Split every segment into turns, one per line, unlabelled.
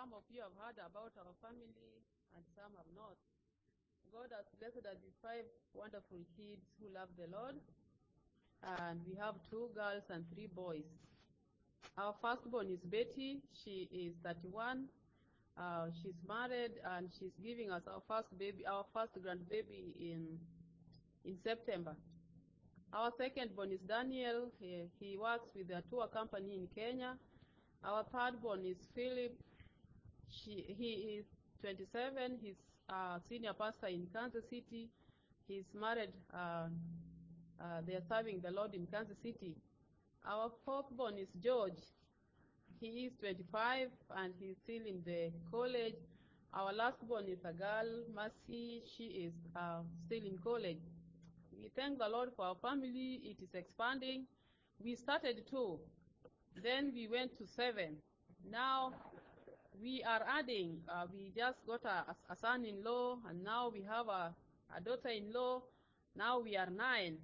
some of you have heard about our family and some have not. God has blessed us with five wonderful kids who love the Lord. And we have two girls and three boys. Our firstborn is Betty. She is 31. Uh, she's married and she's giving us our first baby, our first grandbaby in in September. Our second born is Daniel. He, he works with a tour company in Kenya. Our third born is Philip. She, he is 27. He's a senior pastor in Kansas City. He's married. Uh, uh, they are serving the Lord in Kansas City. Our fourth born is George. He is 25 and he's still in the college. Our last born is a girl, Mercy. She is uh, still in college. We thank the Lord for our family. It is expanding. We started two, then we went to seven. Now we are adding. Uh, we just got a, a son-in-law, and now we have a, a daughter-in-law. Now we are nine,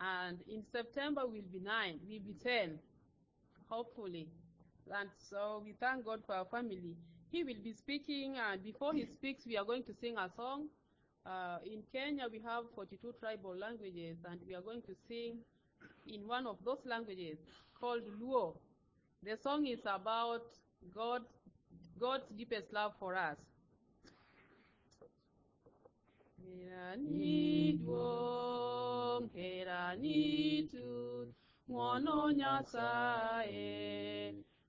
and in September we'll be nine. We'll be ten, hopefully. And so we thank God for our family. He will be speaking, and before he speaks, we are going to sing a song. Uh, in Kenya, we have 42 tribal languages, and we are going to sing in one of those languages called Luo. The song is about God, God's deepest love for us.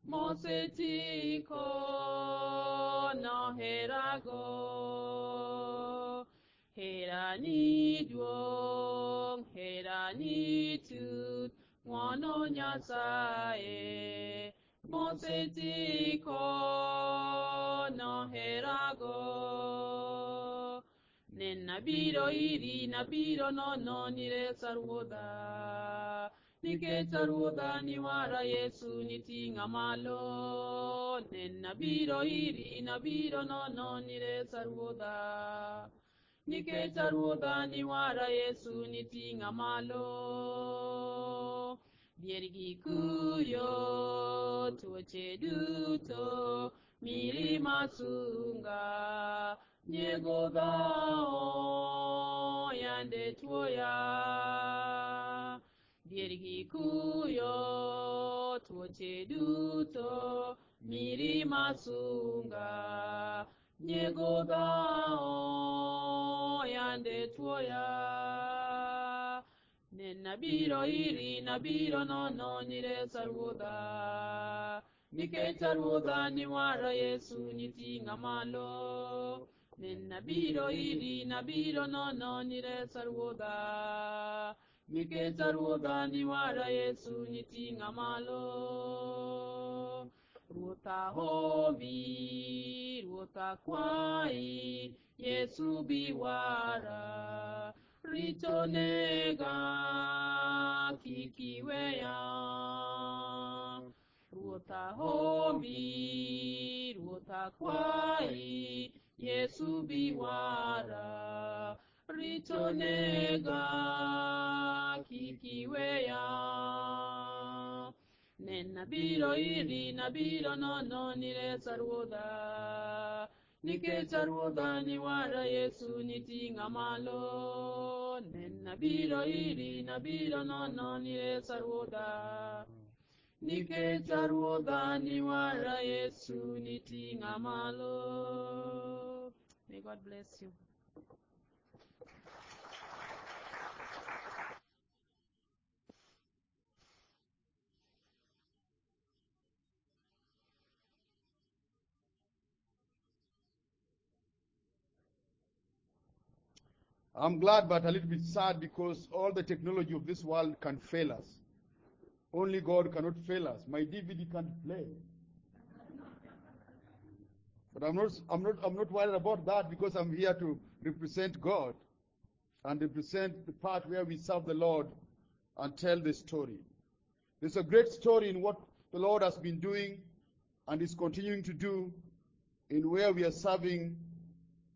Mosetiko noherago. Heranidwong, heranitud, ngwono Nyasaye, mosetiko noherago. Nenabiro iri, nabiro nono niresa ruodha. Nikech ruodha niwara Yesu niting'a malo. Nenabiro iri, nabiro nono niresa ruodha. Nikech ruodha niwara Yesu niting'a malo. Gi kuyo, tuoche duto, mirima sunga, nego dhao yande tuoya. Gi kuyo, tuoche duto, mirima sunga, nego dhao yande tuoya. Nenabiro iri, nabiro nono niresa ruodha. Nikech ruodha niwara Yesu niting'a malo. Nenabiro iri, nabiro nono niresa ruodha. Nikech ruodha niwara Yesu niting'a malo. Ruotha homi, ruotha kwai, Yesu biwara. Rito nega kikiweya. Ruotha homi, ruotha kwai, Yesu biwara. Rito nega kikiweya. Nenabiro iri, nabiro nono niresa ruodha. Nikech ruodha niwara Yesu niting'a malo. Nenabiro iri, nabiro nono niwara Yesu niting'a malo. May God bless you.
I'm glad, but a little bit sad because all the technology of this world can fail us. Only God cannot fail us. My DVD can't play. But I'm not, I'm not, I'm not worried about that because I'm here to represent God and represent the part where we serve the Lord and tell the story. There's a great story in what the Lord has been doing and is continuing to do in where we are serving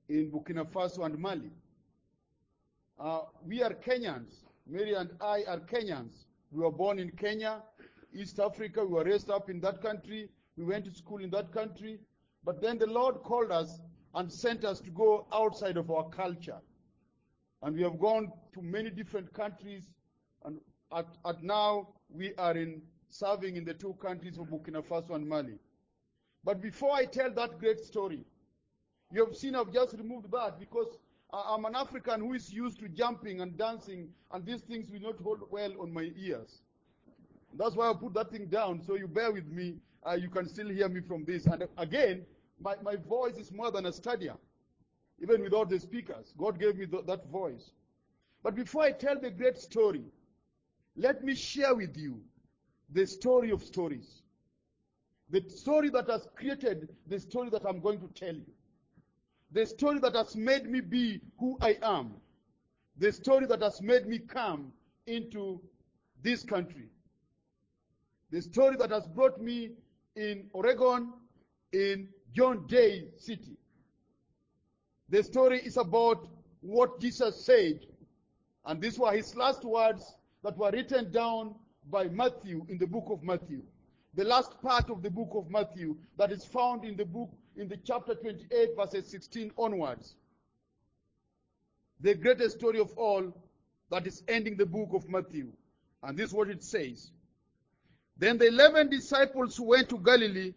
in Burkina Faso and Mali. Uh, we are Kenyans. Mary and I are Kenyans. We were born in Kenya, East Africa. We were raised up in that country. We went to school in that country. But then the Lord called us and sent us to go outside of our culture. And we have gone to many different countries. And at, at now, we are in serving in the two countries of Burkina Faso and Mali. But before I tell that great story, you have seen I've just removed that because I'm an African who is used to jumping and dancing, and these things will not hold well on my ears. That's why I put that thing down, so you bear with me. Uh, you can still hear me from this. And again, my, my voice is more than a stadium, even without the speakers. God gave me th- that voice. But before I tell the great story, let me share with you the story of stories. The story that has created the story that I'm going to tell you. The story that has made me be who I am. The story that has made me come into this country. The story that has brought me in Oregon, in John Day City. The story is about what Jesus said, and these were his last words that were written down by Matthew in the book of Matthew. The last part of the book of Matthew that is found in the book, in the chapter 28, verses 16 onwards. The greatest story of all that is ending the book of Matthew. And this is what it says. Then the eleven disciples went to Galilee,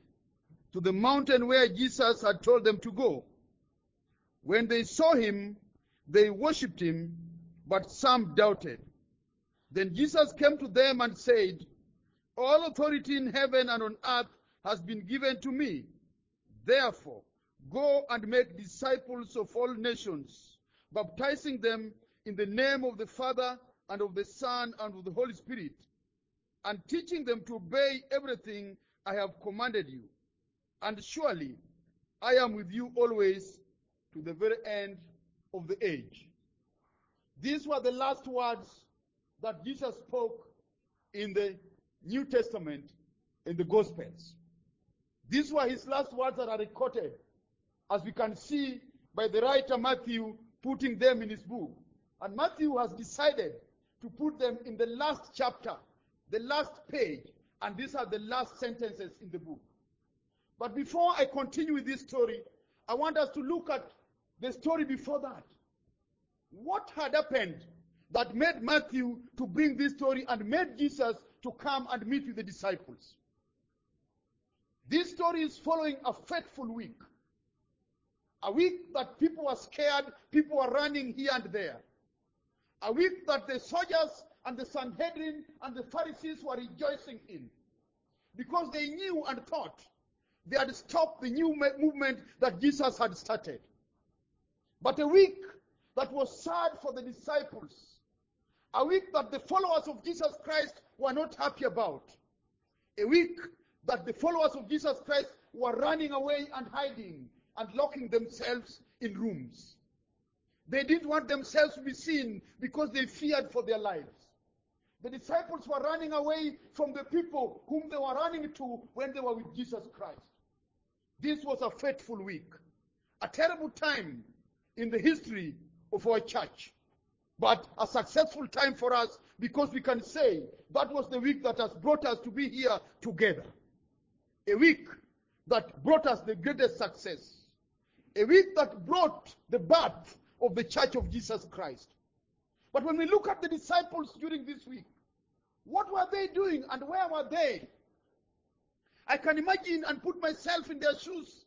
to the mountain where Jesus had told them to go. When they saw him, they worshipped him, but some doubted. Then Jesus came to them and said, All authority in heaven and on earth has been given to me. Therefore, go and make disciples of all nations, baptizing them in the name of the Father and of the Son and of the Holy Spirit, and teaching them to obey everything I have commanded you. And surely I am with you always to the very end of the age. These were the last words that Jesus spoke in the New Testament in the Gospels. These were his last words that are recorded, as we can see by the writer Matthew putting them in his book. And Matthew has decided to put them in the last chapter, the last page, and these are the last sentences in the book. But before I continue with this story, I want us to look at the story before that. What had happened that made Matthew to bring this story and made Jesus to come and meet with the disciples? This story is following a fateful week. A week that people were scared, people were running here and there. A week that the soldiers and the Sanhedrin and the Pharisees were rejoicing in. Because they knew and thought they had stopped the new movement that Jesus had started. But a week that was sad for the disciples. A week that the followers of Jesus Christ were not happy about. A week that the followers of Jesus Christ were running away and hiding and locking themselves in rooms. They didn't want themselves to be seen because they feared for their lives. The disciples were running away from the people whom they were running to when they were with Jesus Christ. This was a fateful week, a terrible time in the history of our church, but a successful time for us because we can say that was the week that has brought us to be here together. A week that brought us the greatest success. A week that brought the birth of the church of Jesus Christ. But when we look at the disciples during this week, what were they doing and where were they? I can imagine and put myself in their shoes.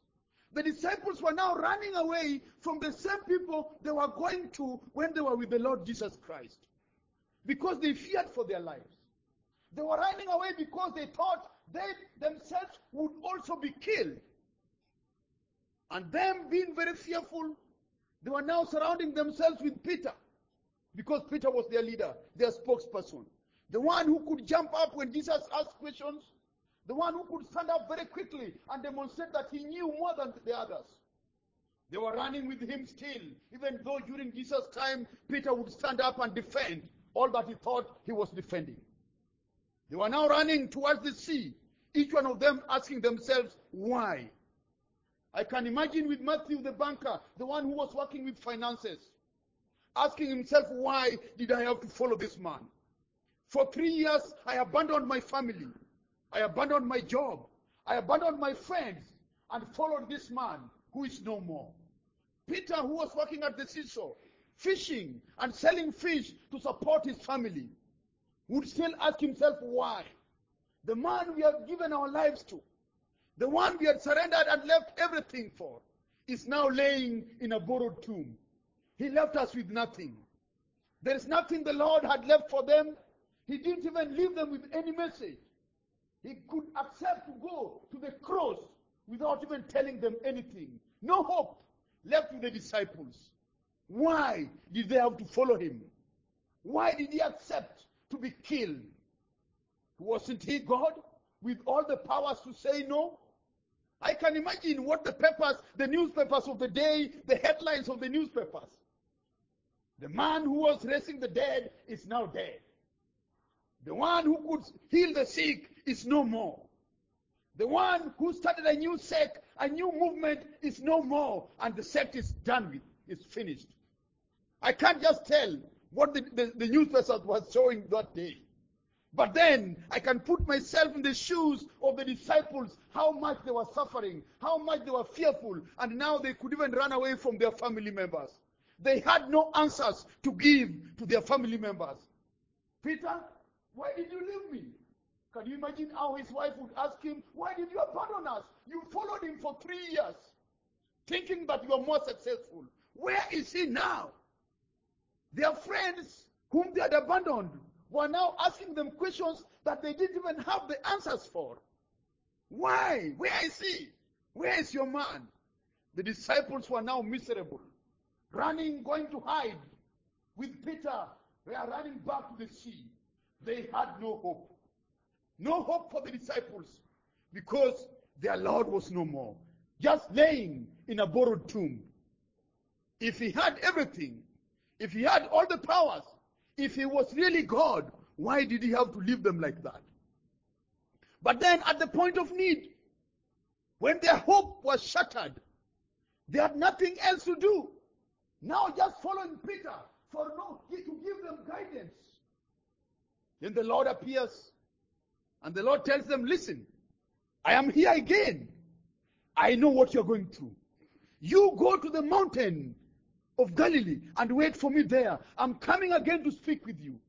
The disciples were now running away from the same people they were going to when they were with the Lord Jesus Christ because they feared for their lives. They were running away because they thought they themselves would also be killed. And them being very fearful, they were now surrounding themselves with Peter because Peter was their leader, their spokesperson. The one who could jump up when Jesus asked questions, the one who could stand up very quickly and demonstrate that he knew more than the others. They were running with him still, even though during Jesus' time, Peter would stand up and defend all that he thought he was defending. They were now running towards the sea, each one of them asking themselves, why? I can imagine with Matthew the banker, the one who was working with finances, asking himself, why did I have to follow this man? For three years, I abandoned my family. I abandoned my job. I abandoned my friends. and followed this man who is no more. Peter, who was working at the seashore, fishing and selling fish to support his family, would still ask himself why. The man we have given our lives to, the one we had surrendered and left everything for, is now laying in a borrowed tomb. He left us with nothing. There is nothing the Lord had left for them. He didn't even leave them with any message. He could accept to go to the cross without even telling them anything. No hope left with the disciples. Why did they have to follow him? Why did he accept to be killed? Wasn't he God with all the powers to say no? I can imagine what the papers, the newspapers of the day, the headlines of the newspapers. The man who was raising the dead is now dead. The one who could heal the sick is no more. The one who started a new sect, a new movement is no more, and the sect is done with, it's finished. I can't just tell what the, the, the newspapers was showing that day. But then I can put myself in the shoes of the disciples, how much they were suffering, how much they were fearful, and now they could even run away from their family members. They had no answers to give to their family members. Peter, why did you leave me? Can you imagine how his wife would ask him, Why did you abandon us? You followed him for three years, thinking that you were more successful. Where is he now? Their friends, whom they had abandoned, were now asking them questions that they didn't even have the answers for. Why? Where is he? Where is your man? The disciples were now miserable, running, going to hide with Peter. They are running back to the sea. They had no hope. No hope for the disciples because their Lord was no more, just laying in a borrowed tomb. If he had everything, if he had all the powers, if he was really God, why did he have to leave them like that? But then at the point of need, when their hope was shattered, they had nothing else to do. Now just following Peter for no to give them guidance. Then the Lord appears and the Lord tells them, Listen, I am here again. I know what you're going through. You go to the mountain of Galilee and wait for me there. I'm coming again to speak with you.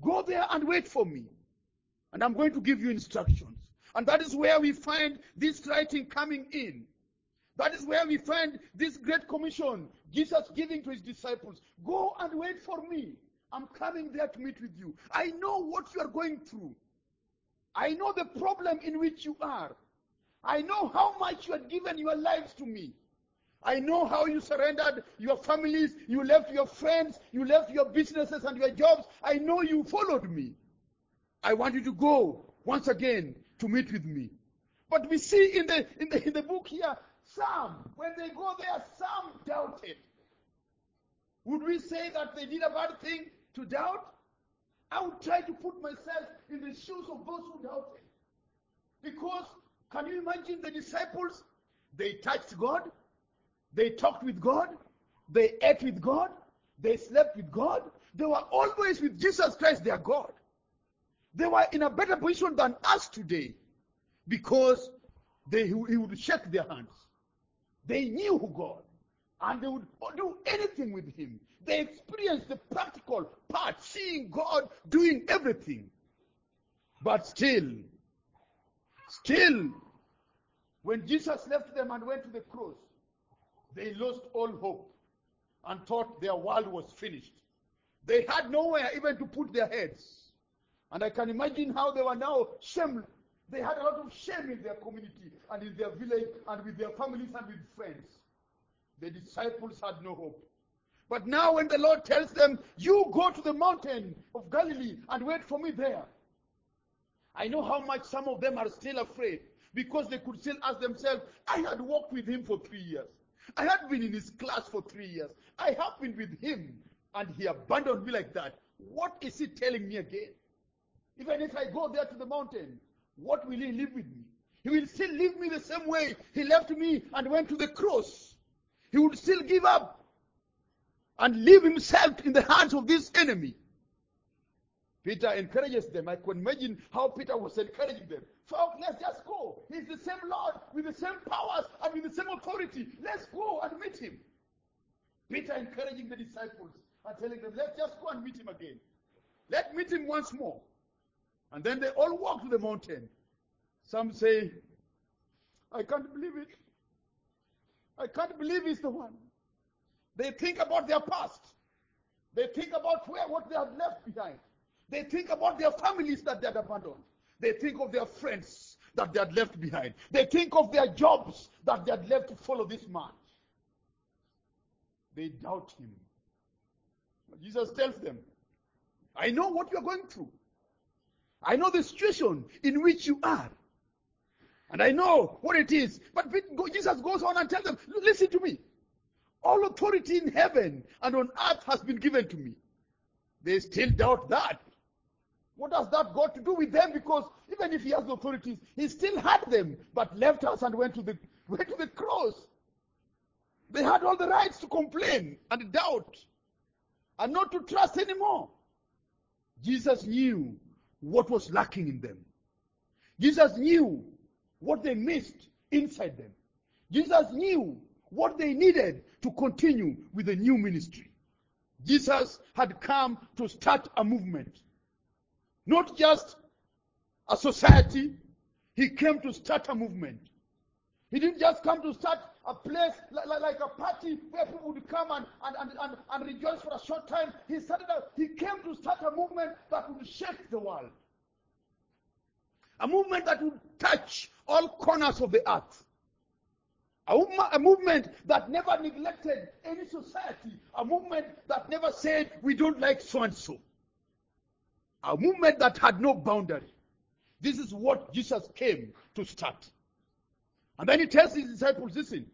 Go there and wait for me. And I'm going to give you instructions. And that is where we find this writing coming in. That is where we find this great commission Jesus giving to his disciples. Go and wait for me. I'm coming there to meet with you. I know what you are going through. I know the problem in which you are. I know how much you have given your lives to me. I know how you surrendered your families, you left your friends, you left your businesses and your jobs. I know you followed me. I want you to go once again to meet with me. But we see in the in the in the book here, some when they go there, some doubted. Would we say that they did a bad thing to doubt? I would try to put myself in the shoes of those who doubted. Because can you imagine the disciples? They touched God, they talked with God, they ate with God, they slept with God, they were always with Jesus Christ, their God. They were in a better position than us today because they, he would shake their hands. They knew who God, and they would do anything with him. They experienced the practical part, seeing God doing everything. But still, still, when Jesus left them and went to the cross, they lost all hope and thought their world was finished. They had nowhere even to put their heads. And I can imagine how they were now shamed. They had a lot of shame in their community and in their village and with their families and with friends. The disciples had no hope. But now, when the Lord tells them, You go to the mountain of Galilee and wait for me there, I know how much some of them are still afraid because they could still ask themselves, I had walked with him for three years. I had been in his class for three years. I have been with him and he abandoned me like that. What is he telling me again? Even if I go there to the mountain, what will he leave with me? He will still leave me the same way he left me and went to the cross. He would still give up and leave himself in the hands of this enemy. Peter encourages them. I can imagine how Peter was encouraging them. Folks, let's just go. He's the same Lord with the same powers and with the same authority. Let's go and meet him. Peter encouraging the disciples and telling them, let's just go and meet him again. Let's meet him once more. And then they all walk to the mountain. Some say, I can't believe it. I can't believe he's the one. They think about their past. They think about where what they have left behind. They think about their families that they had abandoned. They think of their friends that they had left behind. They think of their jobs that they had left to follow this man. They doubt him. But Jesus tells them, I know what you're going through. I know the situation in which you are. And I know what it is. But Jesus goes on and tells them, listen to me. All authority in heaven and on earth has been given to me. They still doubt that. What has that got to do with them? Because even if he has the authorities, he still had them, but left us and went to the went to the cross. They had all the rights to complain and doubt and not to trust anymore. Jesus knew what was lacking in them. Jesus knew what they missed inside them. Jesus knew what they needed to continue with the new ministry. Jesus had come to start a movement, not just a society. He came to start a movement. He didn't just come to start a place like, like, like a party where people would come and, and, and, and, and rejoice for a short time. He started a, he came to start a movement that would shake the world. A movement that would touch all corners of the earth. A, a, movement that never neglected any society. A movement that never said, we don't like so and so. A movement that had no boundary. This is what Jesus came to start. And then he tells his disciples, listen,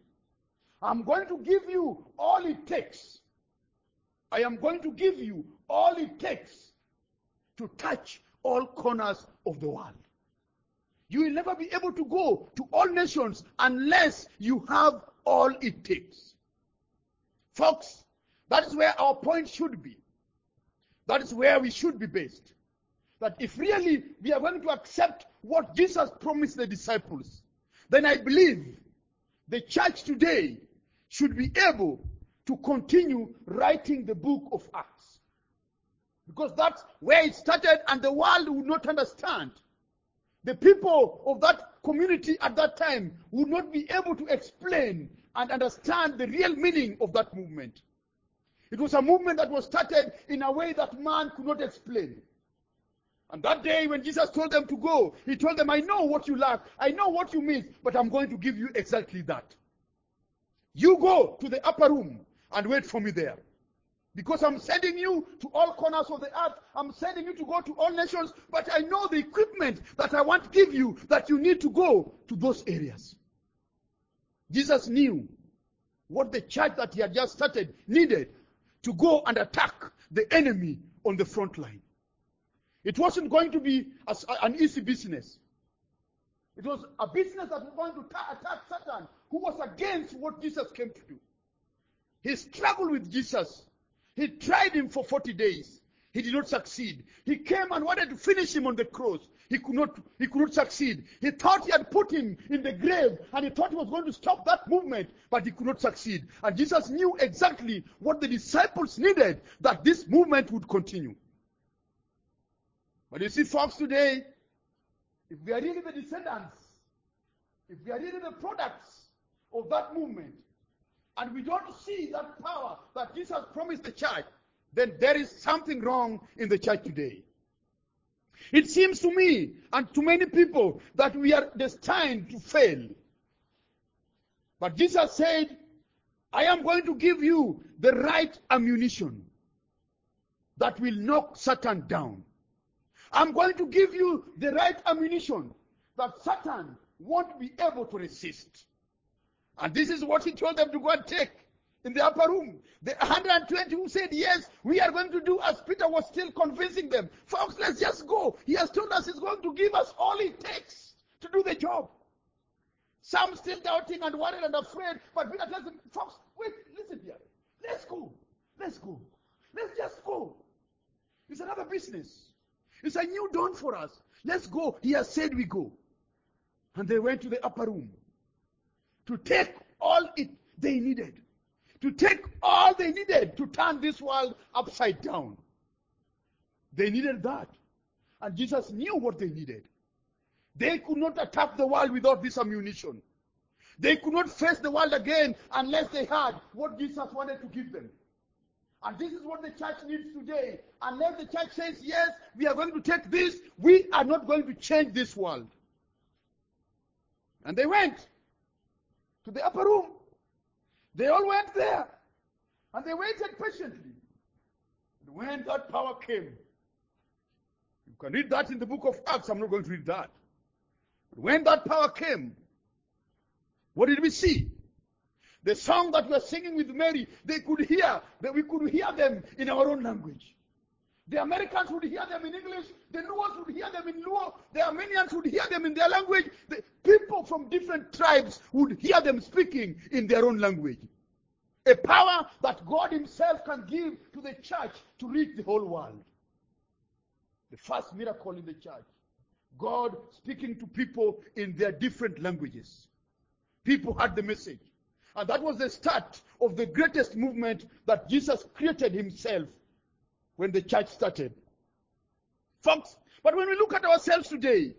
I'm going to give you all it takes. I am going to give you all it takes to touch all corners of the world. You will never be able to go to all nations unless you have all it takes. Folks, that is where our point should be. That is where we should be based. That if really we are going to accept what Jesus promised the disciples, then I believe the church today should be able to continue writing the book of Acts. Because that's where it started and the world would not understand. The people of that community at that time would not be able to explain and understand the real meaning of that movement. It was a movement that was started in a way that man could not explain. And that day when Jesus told them to go, he told them, I know what you lack, I know what you miss, but I'm going to give you exactly that. You go to the upper room and wait for me there. Because I'm sending you to all corners of the earth. I'm sending you to go to all nations, but I know the equipment that I want to give you that you need to go to those areas. Jesus knew what the church that he had just started needed to go and attack the enemy on the front line. It wasn't going to be a, an easy business. It was a business that was going to attack Satan, who was against what Jesus came to do. He struggled with Jesus. He tried him for 40 days. He did not succeed. He came and wanted to finish him on the cross. He could not, he could not succeed. He thought he had put him in the grave and he thought he was going to stop that movement, but he could not succeed. And Jesus knew exactly what the disciples needed that this movement would continue. But you see, folks, today, if we are really the descendants, if we are really the products of that movement, and we don't see that power that Jesus promised the church, then there is something wrong in the church today. It seems to me and to many people that we are destined to fail. But Jesus said, I am going to give you the right ammunition that will knock Satan down. I'm going to give you the right ammunition that Satan won't be able to resist. And this is what he told them to go and take in the upper room. The 120 who said, Yes, we are going to do as Peter was still convincing them. Folks, let's just go. He has told us he's going to give us all it takes to do the job. Some still doubting and worried and afraid, but Peter tells them, Folks, wait, listen here. Let's go. Let's go. Let's just go. It's another business. It's a new dawn for us. Let's go. He has said we go. And they went to the upper room to take all it they needed. To take all they needed to turn this world upside down. They needed that. And Jesus knew what they needed. They could not attack the world without this ammunition. They could not face the world again unless they had what Jesus wanted to give them. And this is what the church needs today. Unless the church says, yes, we are going to take this, we are not going to change this world. And they went to the upper room. They all went there. And they waited patiently. And when that power came, you can read that in the book of Acts. I'm not going to read that. But when that power came, what did we see? The song that we are singing with Mary, they could hear, that we could hear them in our own language. The Americans would hear them in English, the Luos would hear them in Luo, the Armenians would hear them in their language, the people from different tribes would hear them speaking in their own language. A power that God Himself can give to the church to reach the whole world. The first miracle in the church. God speaking to people in their different languages. People heard the message. And that was the start of the greatest movement that Jesus created himself when the church started. Folks, but when we look at ourselves today,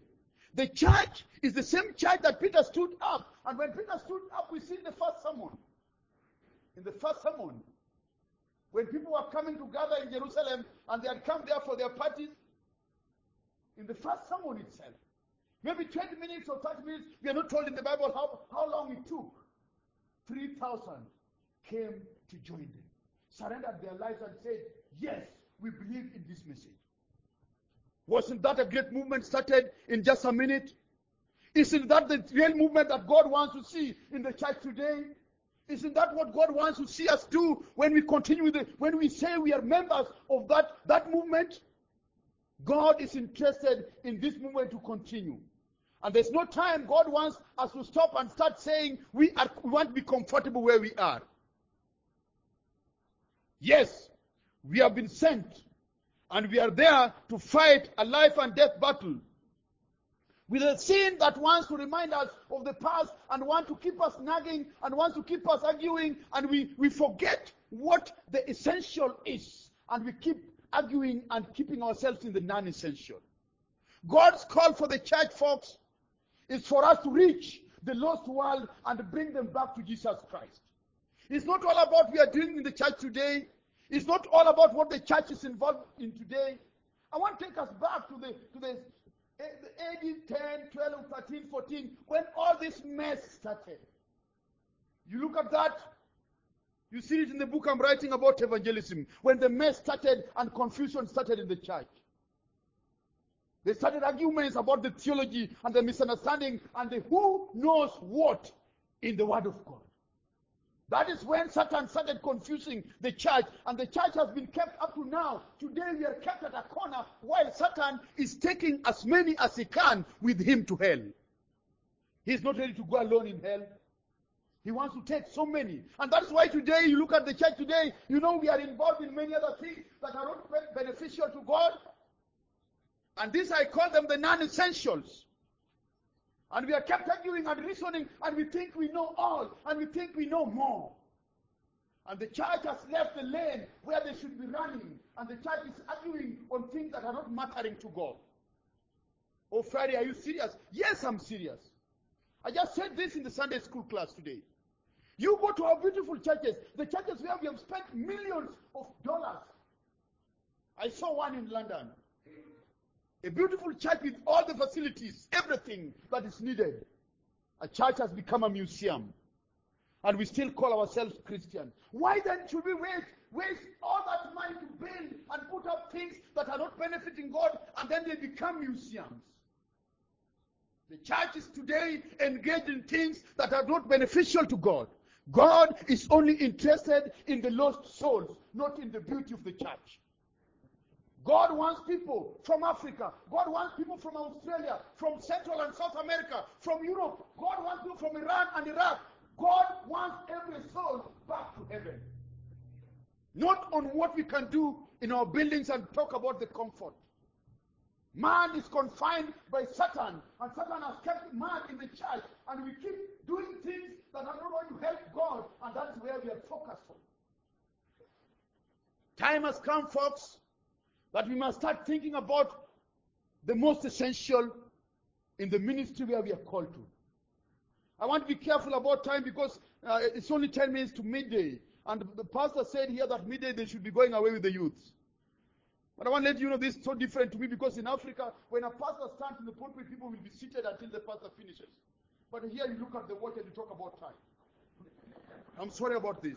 the church is the same church that Peter stood up. And when Peter stood up, we see the first sermon. In the first sermon, when people were coming to gather in Jerusalem and they had come there for their parties, in the first sermon itself, maybe 20 minutes or 30 minutes, we are not told in the Bible how, how long it took. 3,000 came to join them, surrendered their lives and said, Yes, we believe in this message. Wasn't that a great movement started in just a minute? Isn't that the real movement that God wants to see in the church today? Isn't that what God wants to see us do when we continue it? When we say we are members of that, that movement? God is interested in this movement to continue. And there's no time God wants us to stop and start saying we, are, we want to be comfortable where we are. Yes, we have been sent and we are there to fight a life and death battle with a sin that wants to remind us of the past and wants to keep us nagging and wants to keep us arguing and we, we forget what the essential is and we keep arguing and keeping ourselves in the non-essential. God's call for the church folks is for us to reach the lost world and bring them back to Jesus Christ. It's not all about what we are doing in the church today. It's not all about what the church is involved in today. I want to take us back to the to the eh, AD 10, 12, 13, 14, when all this mess started. You look at that, you see it in the book I'm writing about evangelism, when the mess started and confusion started in the church. They started arguments about the theology and the misunderstanding and the who knows what in the Word of God. That is when Satan started confusing the church, and the church has been kept up to now. Today we are kept at a corner while Satan is taking as many as he can with him to hell. He's not ready to go alone in hell. He wants to take so many. And that's why today you look at the church today, you know we are involved in many other things that are not beneficial to God. And this I call them the non-essentials. And we are kept arguing and reasoning, and we think we know all, and we think we know more. And the church has left the lane where they should be running, and the church is arguing on things that are not mattering to God. Oh, Friday, are you serious? Yes, I'm serious. I just said this in the Sunday school class today. You go to our beautiful churches, the churches where we have spent millions of dollars. I saw one in London. A beautiful church with all the facilities, everything that is needed. A church has become a museum. And we still call ourselves Christian. Why then should we wait, waste all that money to build and put up things that are not benefiting God and then they become museums? The church is today engaged in things that are not beneficial to God. God is only interested in the lost souls, not in the beauty of the church. God wants people from Africa. God wants people from Australia, from Central and South America, from Europe. God wants people from Iran and Iraq. God wants every soul back to heaven. Not on what we can do in our buildings and talk about the comfort. Man is confined by Satan, and Satan has kept man in the church, and we keep doing things that are not going to help God, and that's where we are focused on. Time has come, folks, that we must start thinking about the most essential in the ministry where we are called to. I want to be careful about time because uh, it's only 10 minutes to midday. And the pastor said here that midday they should be going away with the youths. But I want to let you know this is so different to me because in Africa, when a pastor stands in the pulpit, people will be seated until the pastor finishes. But here you look at the watch and you talk about time. I'm sorry about this.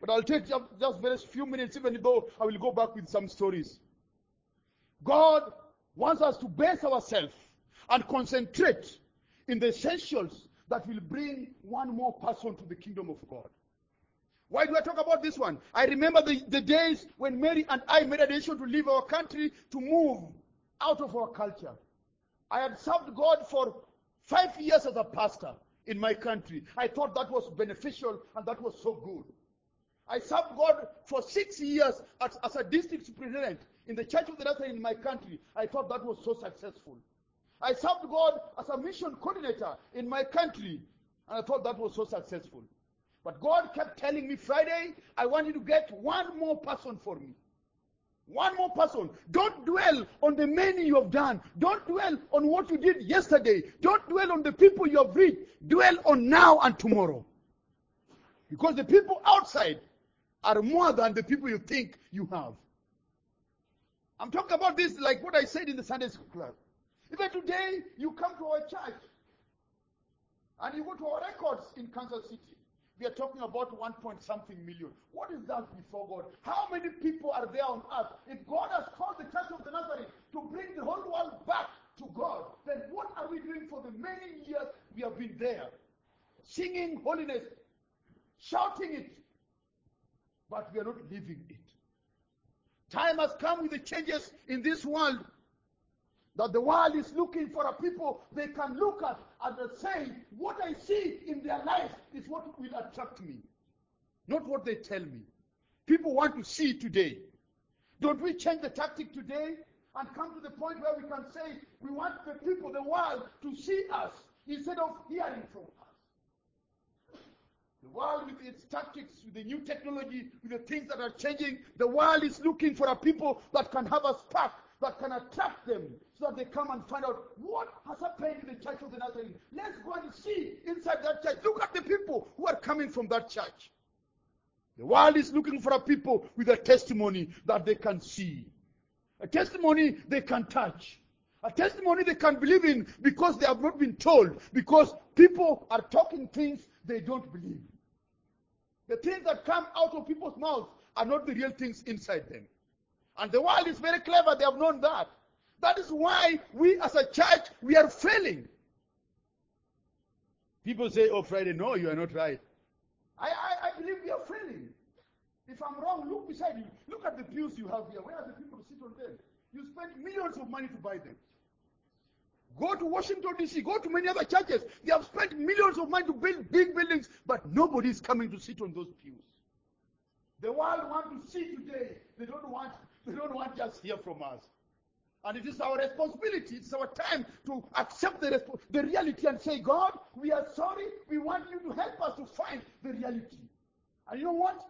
But I'll take just, very few minutes, even though I will go back with some stories. God wants us to base ourselves and concentrate in the essentials that will bring one more person to the kingdom of God. Why do I talk about this one? I remember the, the days when Mary and I made a decision to leave our country to move out of our culture. I had served God for five years as a pastor in my country. I thought that was beneficial and that was so good. I served God for six years as, as a district superintendent in the Church of the Nazarene in my country. I thought that was so successful. I served God as a mission coordinator in my country, and I thought that was so successful. But God kept telling me, Friday, I want you to get one more person for me. One more person. Don't dwell on the many you have done. Don't dwell on what you did yesterday. Don't dwell on the people you have reached. Dwell on now and tomorrow. Because the people outside are more than the people you think you have. I'm talking about this like what I said in the Sunday school class. Even today, you come to our church and you go to our records in Kansas City. We are talking about one point something million. What is that before God? How many people are there on earth? If God has called the Church of the Nazarene to bring the whole world back to God, then what are we doing for the many years we have been there? Singing holiness, shouting it, but we are not living it. Time has come with the changes in this world that the world is looking for a people they can look at and say, what I see in their life is what will attract me, not what they tell me. People want to see today. Don't we change the tactic today and come to the point where we can say we want the people, the world, to see us instead of hearing from us? The world with its tactics, with the new technology, with the things that are changing, the world is looking for a people that can have a spark that can attract them so that they come and find out what has happened in the church of the Nazarene. Let's go and see inside that church. Look at the people who are coming from that church. The world is looking for a people with a testimony that they can see, a testimony they can touch, a testimony they can believe in because they have not been told, because people are talking things they don't believe. The things that come out of people's mouths are not the real things inside them. And the world is very clever, they have known that. That is why we as a church, we are failing. People say, oh, Friday, no, you are not right. I, I, I believe we are failing. If I'm wrong, look beside you. Look at the pews you have here. Where are the people who sit on them? You spend millions of money to buy them. Go to Washington, D.C., go to many other churches. They have spent millions of money to build big buildings, but nobody is coming to sit on those pews. The world wants to see today. They don't want, they don't want just hear from us. And it is our responsibility, it's our time to accept the, resp- the reality and say, God, we are sorry. We want you to help us to find the reality. And you know what?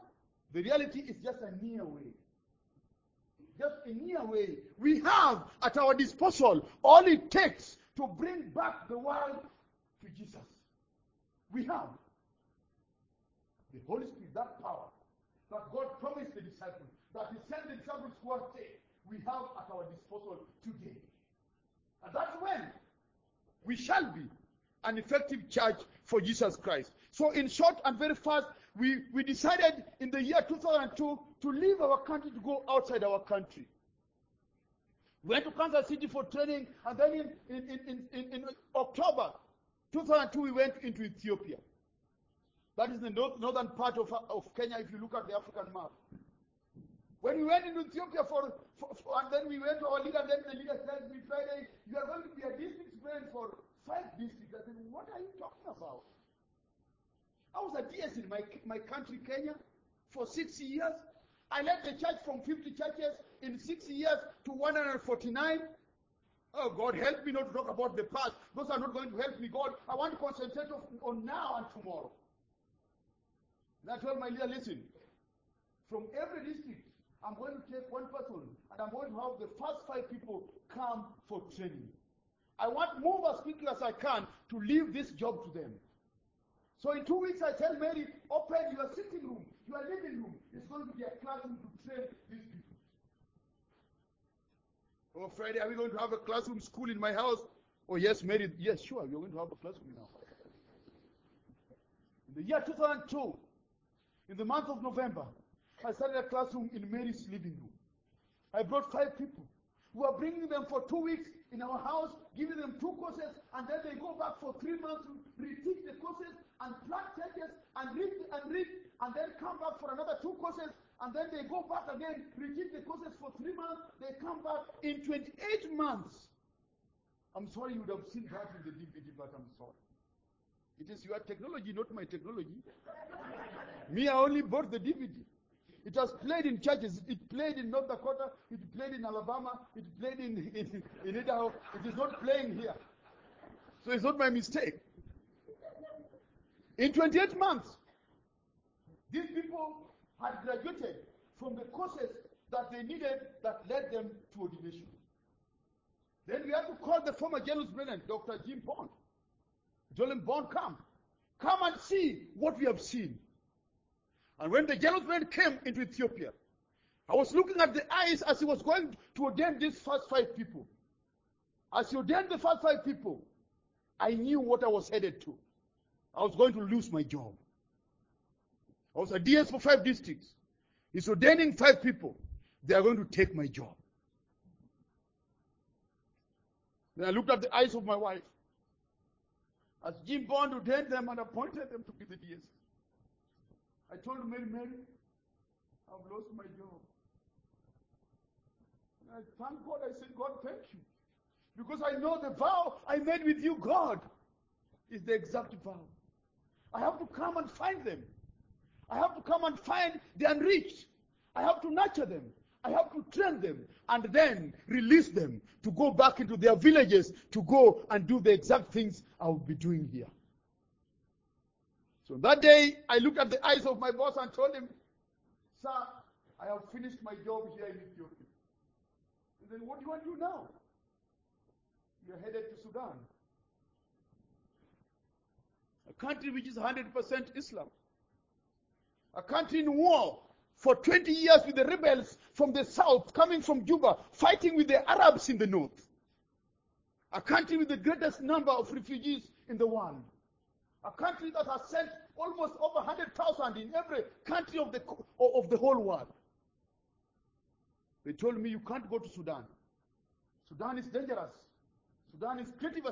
The reality is just a near way. Just a near way. We have at our disposal all it takes to bring back the world to Jesus. We have the Holy Spirit, that power that God promised the disciples, that He sent the disciples who are saved we have at our disposal today. And that's when we shall be an effective church for Jesus Christ. So, in short and very fast, we, we decided in the year 2002 to leave our country to go outside our country. We went to Kansas City for training, and then in, in, in, in, in October 2002, we went into Ethiopia. That is the north, northern part of, of Kenya if you look at the African map. When we went into Ethiopia for, for, for, and then we went to our leader, and then the leader said to me Friday, you are going to be a district friend for five districts. I said, what are you talking about? I was a DS in my, my country, Kenya, for six years. I led the church from 50 churches in six years to 149. Oh, God, help me not to talk about the past. Those are not going to help me. God, I want to concentrate on, now and tomorrow. And I told my leader, listen, from every district, I'm going to take one person and I'm going to have the first five people come for training. I want move as quickly as I can to leave this job to them. So in two weeks, I tell Mary, open your sitting room, your living room. It's going to be a classroom to train these people. Oh, Friday, are we going to have a classroom school in my house? Oh, yes, Mary. Yes, sure, we're going to have a classroom now. In the year 2002, in the month of November, I started a classroom in Mary's living room. I brought five people. We are bringing them for two weeks in our house, giving them two courses, and then they go back for three months to reteach the courses and plant churches and read and read, and then come back for another two courses, and then they go back again, reteach the courses for three months, they come back in 28 months. I'm sorry you would have seen that in the DVD, but I'm sorry. It is your technology, not my technology. Me, I only bought the DVD. It was played in churches. It played in North Dakota. It played in Alabama. It played in, in, in Idaho. It is not playing here. So it's not my mistake. In 28 months, these people had graduated from the courses that they needed that led them to ordination. Then we had to call the former general president, Dr. Jim Bond. Him, Bond, come. Come and see what we have seen. And when the general president came into Ethiopia, I was looking at the eyes as he was going to ordain these first five people. As he ordained the first five people, I knew what I was headed to. I was going to lose my job. I was a DS for five districts. He's ordaining five people. They are going to take my job. Then I looked at the eyes of my wife. As Jim Bond ordained them and appointed them to be the DS. I told Mary, Mary, I've lost my job. And I thank God. I said, God, thank you. Because I know the vow I made with you, God, is the exact vow. I have to come and find them. I have to come and find the unreached. I have to nurture them. I have to train them and then release them to go back into their villages to go and do the exact things I will be doing here. So that day, I looked at the eyes of my boss and told him, Sir, I have finished my job here in Ethiopia. He said, What do you want to do now? You're headed to Sudan, a country which is 100% Islam, a country in war for 20 years with the rebels from the south, coming from Juba, fighting with the Arabs in the north, a country with the greatest number of refugees in the world. A country that has sent almost over 100,000 in every country of the, of the whole world. They told me, you can't go to Sudan. Sudan is dangerous. Sudan is creative.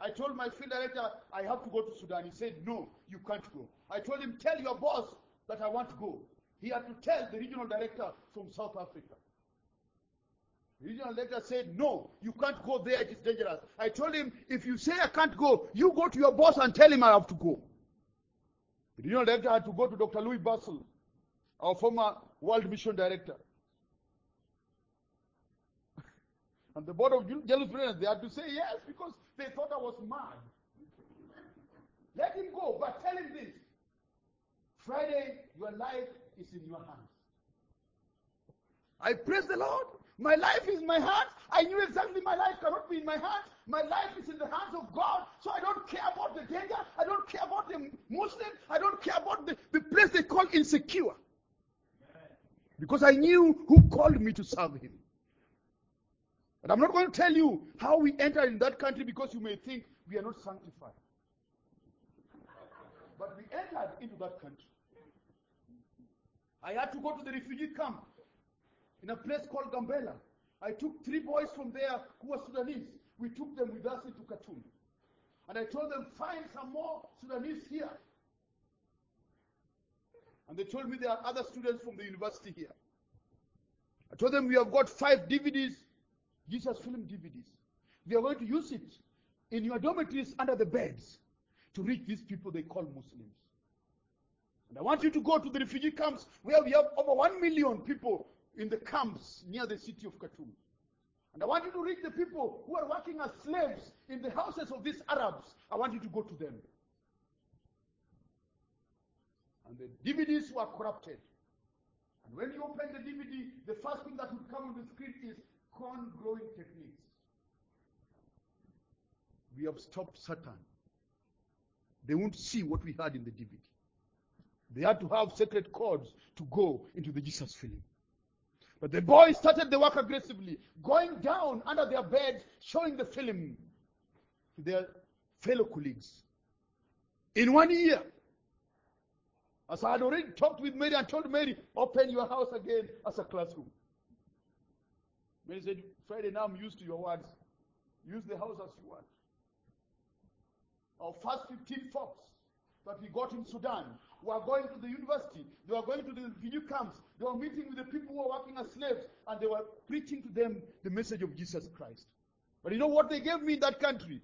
I told my field director, I have to go to Sudan. He said, no, you can't go. I told him, tell your boss that I want to go. He had to tell the regional director from South Africa. Regional director said, No, you can't go there, it is dangerous. I told him, If you say I can't go, you go to your boss and tell him I have to go. The regional director had to go to Dr. Louis Bustle, our former World Mission Director. and the board of Jealous Brothers, they had to say yes because they thought I was mad. Let him go, but tell him this Friday, your life is in your hands. I praise the Lord. My life is in my hands. I knew exactly my life cannot be in my hands. My life is in the hands of God. So I don't care about the danger. I don't care about the Muslim. I don't care about the, the place they call insecure. Because I knew who called me to serve him. But I'm not going to tell you how we entered in that country because you may think we are not sanctified. But we entered into that country. I had to go to the refugee camp in a place called Gambela. I took three boys from there who were Sudanese. We took them with us into Khartoum. And I told them, find some more Sudanese here. And they told me there are other students from the university here. I told them we have got five DVDs, Jesus film DVDs. We are going to use it in your dormitories under the beds to reach these people they call Muslims. And I want you to go to the refugee camps where we have over one million people in the camps near the city of Khartoum. And I want you to reach the people who are working as slaves in the houses of these Arabs. I want you to go to them. And the DVDs were corrupted. And when you open the DVD, the first thing that would come on the screen is corn growing techniques. We have stopped Satan. They won't see what we had in the DVD. They had to have secret codes to go into the Jesus film. But the boys started the work aggressively, going down under their beds, showing the film to their fellow colleagues. In one year, as I had already talked with Mary and told Mary, open your house again as a classroom. Mary said, Friday, now I'm used to your words. Use the house as you want. Our first 15 folks that we got in Sudan were going to the university. They were going to the refugee camps. They were meeting with the people who were working as slaves, and they were preaching to them the message of Jesus Christ. But you know what they gave me in that country?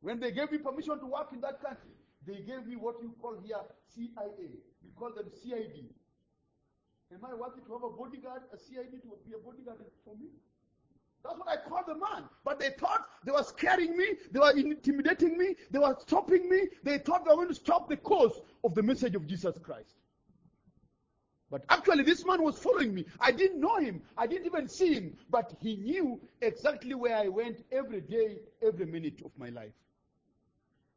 When they gave me permission to work in that country, they gave me what you call here CIA. We call them CID. Am I working to have a bodyguard, a CID to be a bodyguard for me? That's what I call the man. But they thought they were scaring me, they were intimidating me, they were stopping me, they thought they were going to stop the course of the message of Jesus Christ. But actually, this man was following me. I didn't know him, I didn't even see him, but he knew exactly where I went every day, every minute of my life.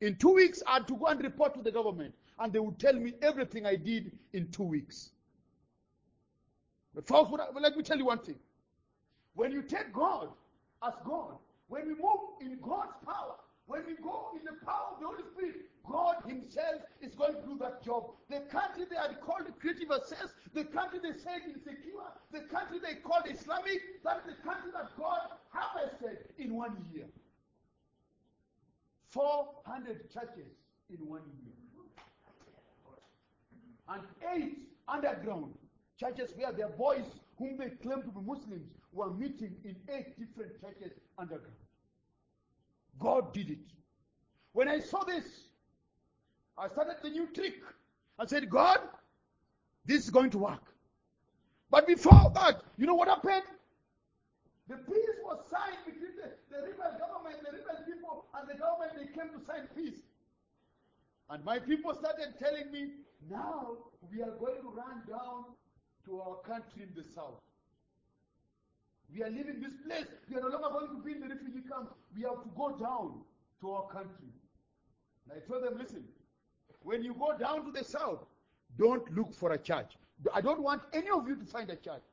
In two weeks, I had to go and report to the government, and they would tell me everything I did in two weeks. But, folks, let me tell you one thing. When you take God as God, when we move in God's power, when we go in the power of the Holy Spirit, God Himself is going to do that job. The country they had called creative access, the country they said insecure, the country they called Islamic, that is the country that God harvested in one year. 400 churches in one year. And eight underground churches where their boys, whom they claim to be Muslims, were meeting in eight different churches underground. God did it. When I saw this, I started the new trick. I said, God, this is going to work. But before that, you know what happened? The peace was signed between the, the rebel government, the rebel people, and the government. They came to sign peace. And my people started telling me, now we are going to run down to our country in the south. We are leaving this place. We are no longer going to be in the refugee camp. We have to go down to our country. And I told them, listen, when you go down to the south, don't look for a church. I don't want any of you to find a church.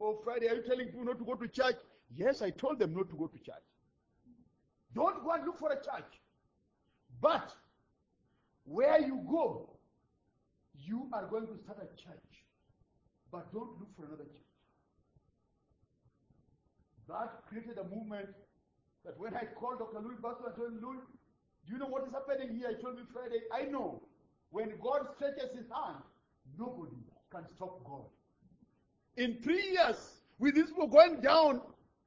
Oh, Friday, are you telling people not to go to church? Yes, I told them not to go to church. Don't go and look for a church. But where you go, you are going to start a church. But don't look for another church. That created a movement that when I called Dr. Louis Bustle and told him, Louis, do you know what is happening here? He told me Friday, I know. When God stretches his hand, nobody can stop God. In three years, with these people going down,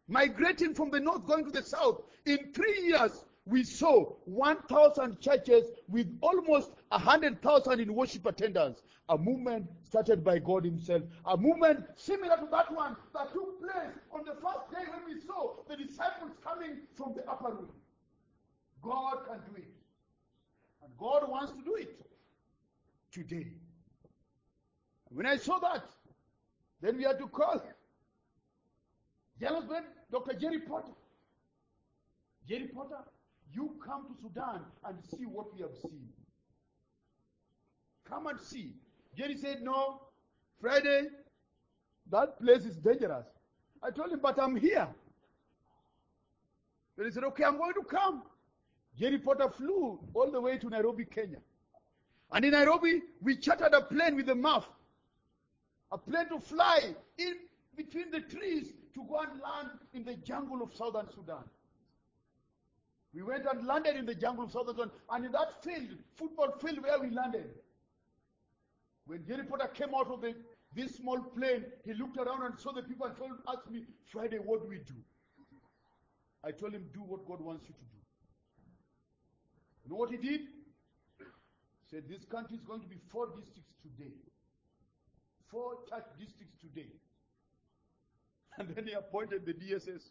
migrating from the north, going to the south, in three years, we saw 1,000 churches with almost 100,000 in worship attendance. A movement started by God Himself. A movement similar to that one that took place on the first day when we saw the disciples coming from the upper room. God can do it. And God wants to do it today. When I saw that, then we had to call Johannesburg, Dr. Jerry Porter. Jerry Porter, you come to Sudan and see what we have seen. Come and see. Jerry said, No, Friday, that place is dangerous. I told him, But I'm here. Then he said, Okay, I'm going to come. Jerry Porter flew all the way to Nairobi, Kenya. And in Nairobi, we chartered a plane with a MAF, a plane to fly in between the trees to go and land in the jungle of southern Sudan. We went and landed in the jungle of Sudan, and in that field, football field where we landed, when Jerry Porter came out of the, this small plane, he looked around and saw the people and told, asked me, Friday, what do we do? I told him, do what God wants you to do. You know what he did? He said this country is going to be four districts today. Four church districts today. And then he appointed the DSS.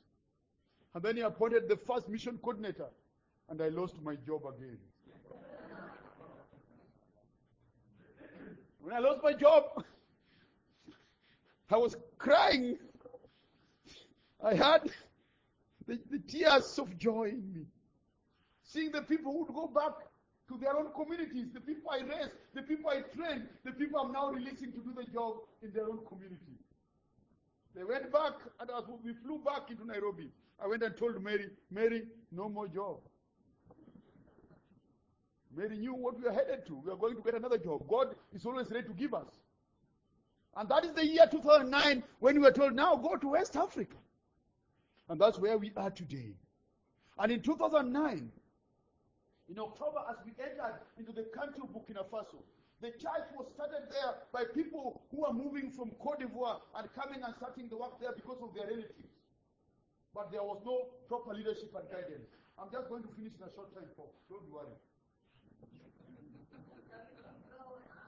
And then he appointed the first mission coordinator. And I lost my job again. when I lost my job, I was crying. I had the, the tears of joy in me. Seeing the people who would go back to their own communities, the people I raised, the people I trained, the people I'm now releasing to do the job in their own community. They went back, and as we flew back into Nairobi, I went and told Mary, Mary, no more job. Mary knew what we were headed to. We are going to get another job. God is always ready to give us. And that is the year 2009 when we were told, now go to West Africa. And that's where we are today. And in 2009, in October, as we entered into the country of Burkina Faso, the church was started there by people who are moving from Cote d'Ivoire and coming and starting the work there because of their relatives. But there was no proper leadership and guidance. I'm just going to finish in a short time, folks. Don't worry.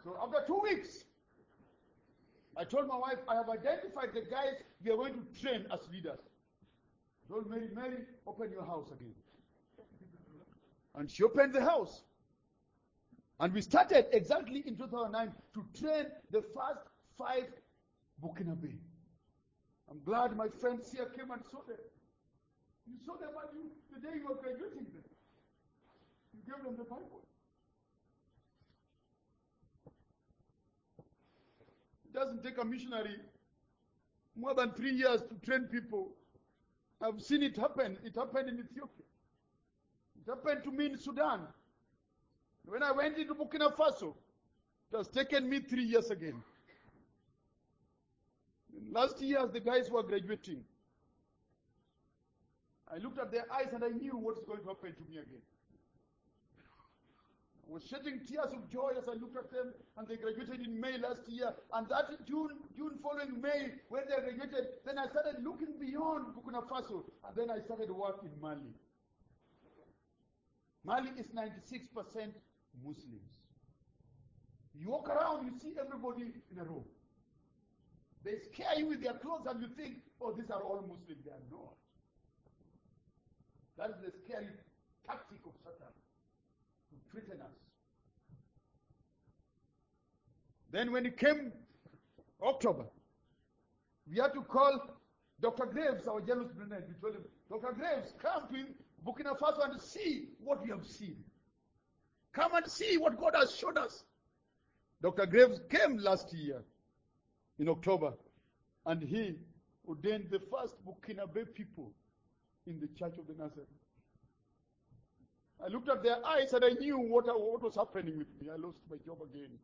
So after two weeks, I told my wife, I have identified the guys we are going to train as leaders. Told Mary, Mary, open your house again. And she opened the house. And we started exactly in 2009 to train the first five Burkinabe. I'm glad my friends here came and saw them. You saw them and you, the day you were graduating them. You gave them the Bible. It doesn't take a missionary more than three years to train people. I've seen it happen. It happened in Ethiopia. It happened to me in Sudan. When I went into Burkina Faso, it has taken me three years again. Last year, as the guys were graduating, I looked at their eyes and I knew what is going to happen to me again. I was shedding tears of joy as I looked at them, and they graduated in May last year. And that June, June following May, when they graduated, then I started looking beyond Burkina Faso, and then I started work in Mali. Mali is 96% Muslims. You walk around, you see everybody in a row. They scare you with their clothes, and you think, oh, these are all Muslims. They are not. That is the scary tactic of Satan to threaten us. Then, when it came October, we had to call Dr. Graves, our general superintendent. We told him, Dr. Graves, come to Burkina Faso and see what we have seen. Come and see what God has showed us. Dr. Graves came last year in October and he ordained the first Burkinabe people in the Church of the Nazarene. I looked at their eyes and I knew what, what was happening with me. I lost my job again.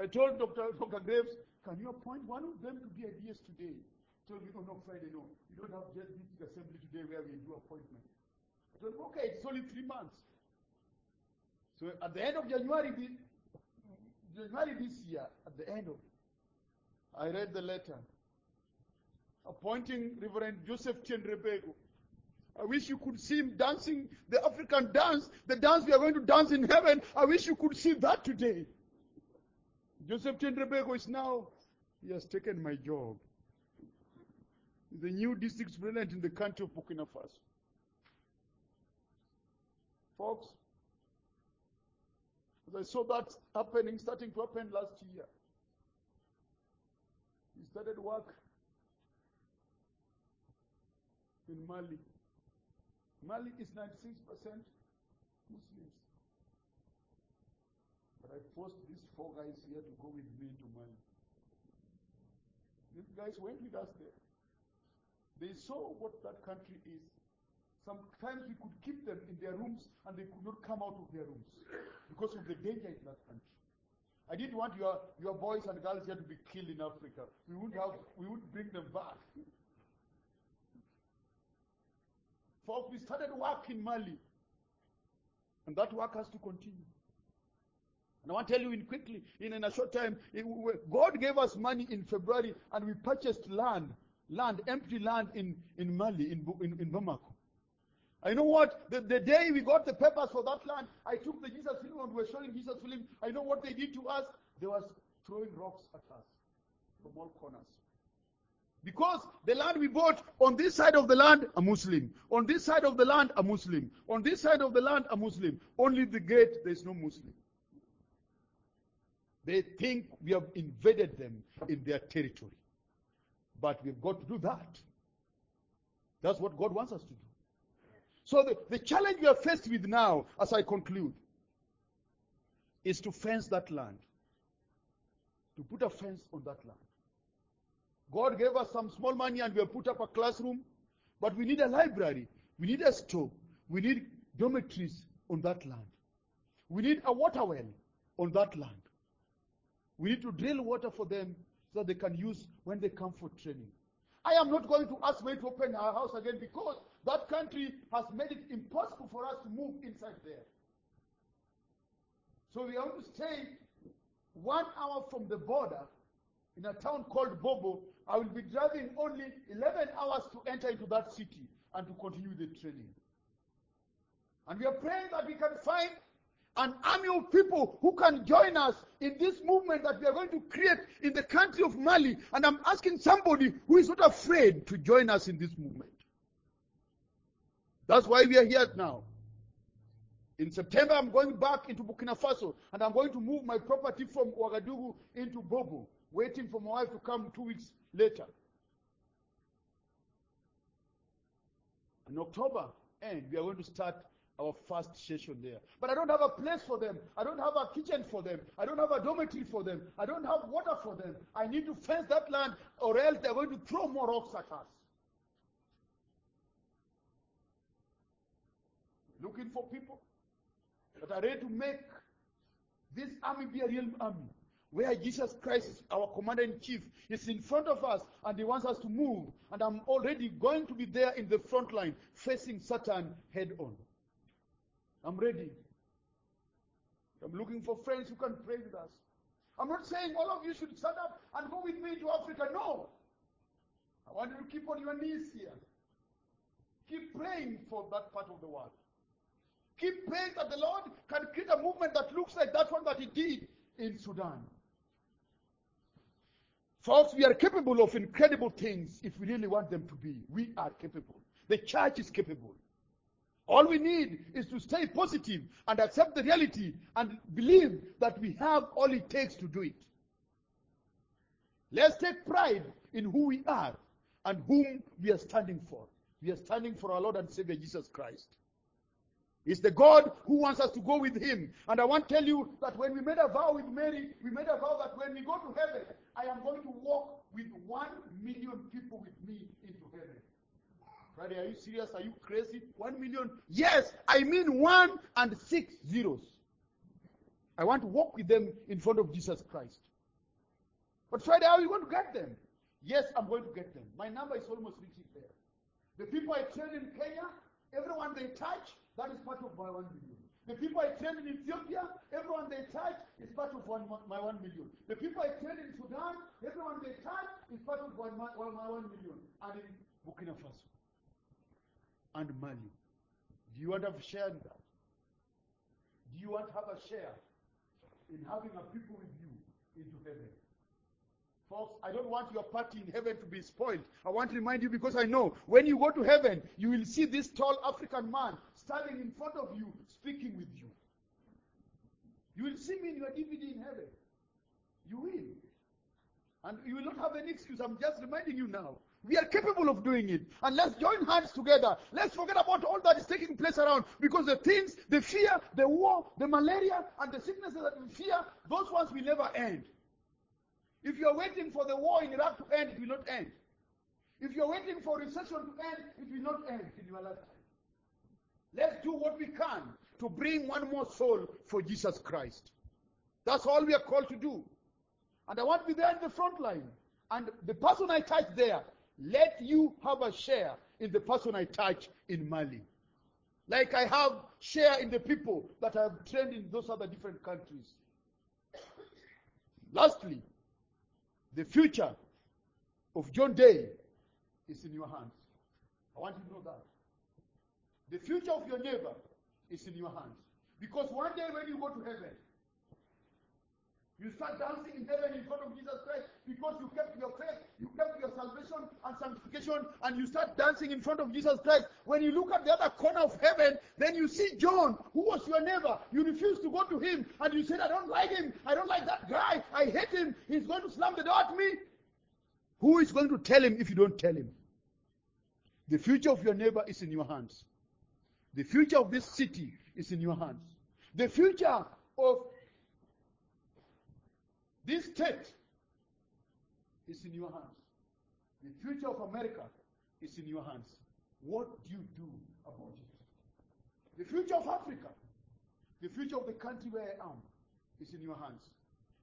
I told Dr. Dr. Graves, can you appoint one of them to be a DS today? Told me, no, Friday, no. We don't have just this assembly today where we do appointment. I told him, okay, it's only three months. So at the end of January, this, January this year, at the end of it, I read the letter appointing Reverend Joseph Chendrebego. I wish you could see him dancing the African dance, the dance we are going to dance in heaven. I wish you could see that today. Joseph Chendrebego is now, he has taken my job. The new district superintendent in the country of Burkina Faso. Folks, as I saw that happening, starting to happen last year, he started work in Mali. Mali is 96% Muslims. But I forced these four guys here to go with me to Mali. These guys went with us there. They saw what that country is. Sometimes we could keep them in their rooms and they could not come out of their rooms because of the danger in that country. I didn't want your, your boys and girls here to be killed in Africa. We would have we would bring them back. Folks, we started work in Mali. And that work has to continue. And I want to tell you in quickly, in, in a short time, it, God gave us money in February and we purchased land, land, empty land in, in Mali, in, in, in Bamako. I know what, the, the day we got the papers for that land, I took the Jesus film and we were showing Jesus film. I know what they did to us. They was throwing rocks at us from all corners. Because the land we bought, on this side of the land, a Muslim. On this side of the land, a Muslim. On this side of the land, a Muslim. Only the gate, there is no Muslim. They think we have invaded them in their territory. But we've got to do that. That's what God wants us to do. So the, the challenge we are faced with now, as I conclude, is to fence that land. To put a fence on that land. God gave us some small money and we have put up a classroom, but we need a library. We need a store. We need dormitories on that land. We need a water well on that land. We need to drill water for them so they can use when they come for training. I am not going to ask me to open our house again because that country has made it impossible for us to move inside there. So we are going to stay one hour from the border in a town called Bobo. I will be driving only 11 hours to enter into that city and to continue the training. And we are praying that we can find an army of people who can join us in this movement that we are going to create in the country of Mali. And I'm asking somebody who is not afraid to join us in this movement. That's why we are here now. In September, I'm going back into Burkina Faso and I'm going to move my property from Ouagadougou into Bobo, waiting for my wife to come two weeks later. In October, and we are going to start our first session there. But I don't have a place for them. I don't have a kitchen for them. I don't have a dormitory for them. I don't have water for them. I need to fence that land or else they're going to throw more rocks at us. Looking for people that are ready to make this army be a real army. Where Jesus Christ, is our commander in chief, is in front of us and he wants us to move. And I'm already going to be there in the front line, facing Satan head on. I'm ready. I'm looking for friends who can pray with us. I'm not saying all of you should stand up and go with me to Africa. No. I want you to keep on your knees here. Keep praying for that part of the world. Keep praying that the Lord can create a movement that looks like that one that He did in Sudan. Folks, we are capable of incredible things if we really want them to be. We are capable. The church is capable. All we need is to stay positive and accept the reality and believe that we have all it takes to do it. Let's take pride in who we are and whom we are standing for. We are standing for our Lord and Savior Jesus Christ. It's the God who wants us to go with Him. And I want to tell you that when we made a vow with Mary, we made a vow that when we go to heaven, I am going to walk with one million people with me into heaven. Friday, are you serious? Are you crazy? One million? Yes, I mean one and six zeros. I want to walk with them in front of Jesus Christ. But Friday, how are you going to get them? Yes, I'm going to get them. My number is almost reaching there. The people I train in Kenya, everyone they touch, that is part of my one million. The people I train in Ethiopia, everyone they touch is part of one, my one million. The people I train in Sudan, everyone they touch is part of one, my, my one million. And in Burkina Faso and Mali. Do you want to have a share in that? Do you want to have a share in having a people with you into heaven? Folks, I don't want your party in heaven to be spoiled. I want to remind you because I know when you go to heaven, you will see this tall African man standing in front of you, speaking with you. You will see me in your DVD in heaven. You will. And you will not have any excuse. I'm just reminding you now. We are capable of doing it. And let's join hands together. Let's forget about all that is taking place around. Because the things, the fear, the war, the malaria, and the sicknesses that we fear, those ones will never end. If you're waiting for the war in Iraq to end, it will not end. If you're waiting for recession to end, it will not end in your lifetime. Let's do what we can to bring one more soul for Jesus Christ. That's all we are called to do. And I want to be there in the front line. And the person I touch there, let you have a share in the person I touch in Mali. Like I have share in the people that I have trained in those other different countries. Lastly, the future of John Day is in your hands. I want you to know that. The future of your neighbor is in your hands. Because one day when you go to heaven, you start dancing in heaven in front of Jesus Christ because you kept your faith, you kept your salvation and sanctification, and you start dancing in front of Jesus Christ. When you look at the other corner of heaven, then you see John, who was your neighbor. You refuse to go to him, and you said, I don't like him. I don't like that guy. I hate him. He's going to slam the door at me. Who is going to tell him if you don't tell him? The future of your neighbor is in your hands. The future of this city is in your hands. The future of this state is in your hands. The future of America is in your hands. What do you do about it? The future of Africa, the future of the country where I am, is in your hands.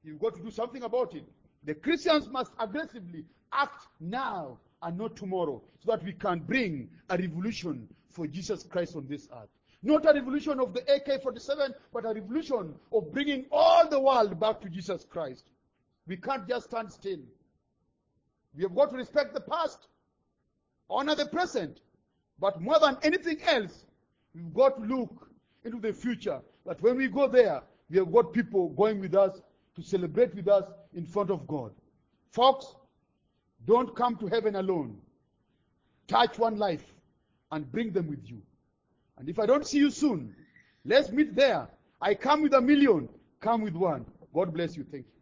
You've got to do something about it. The Christians must aggressively act now and not tomorrow so that we can bring a revolution for Jesus Christ on this earth. Not a revolution of the AK 47, but a revolution of bringing all the world back to Jesus Christ. We can't just stand still. We have got to respect the past, honor the present, but more than anything else, we've got to look into the future. That when we go there, we have got people going with us to celebrate with us in front of God. Folks, don't come to heaven alone. Touch one life and bring them with you. And if I don't see you soon, let's meet there. I come with a million, come with one. God bless you. Thank you.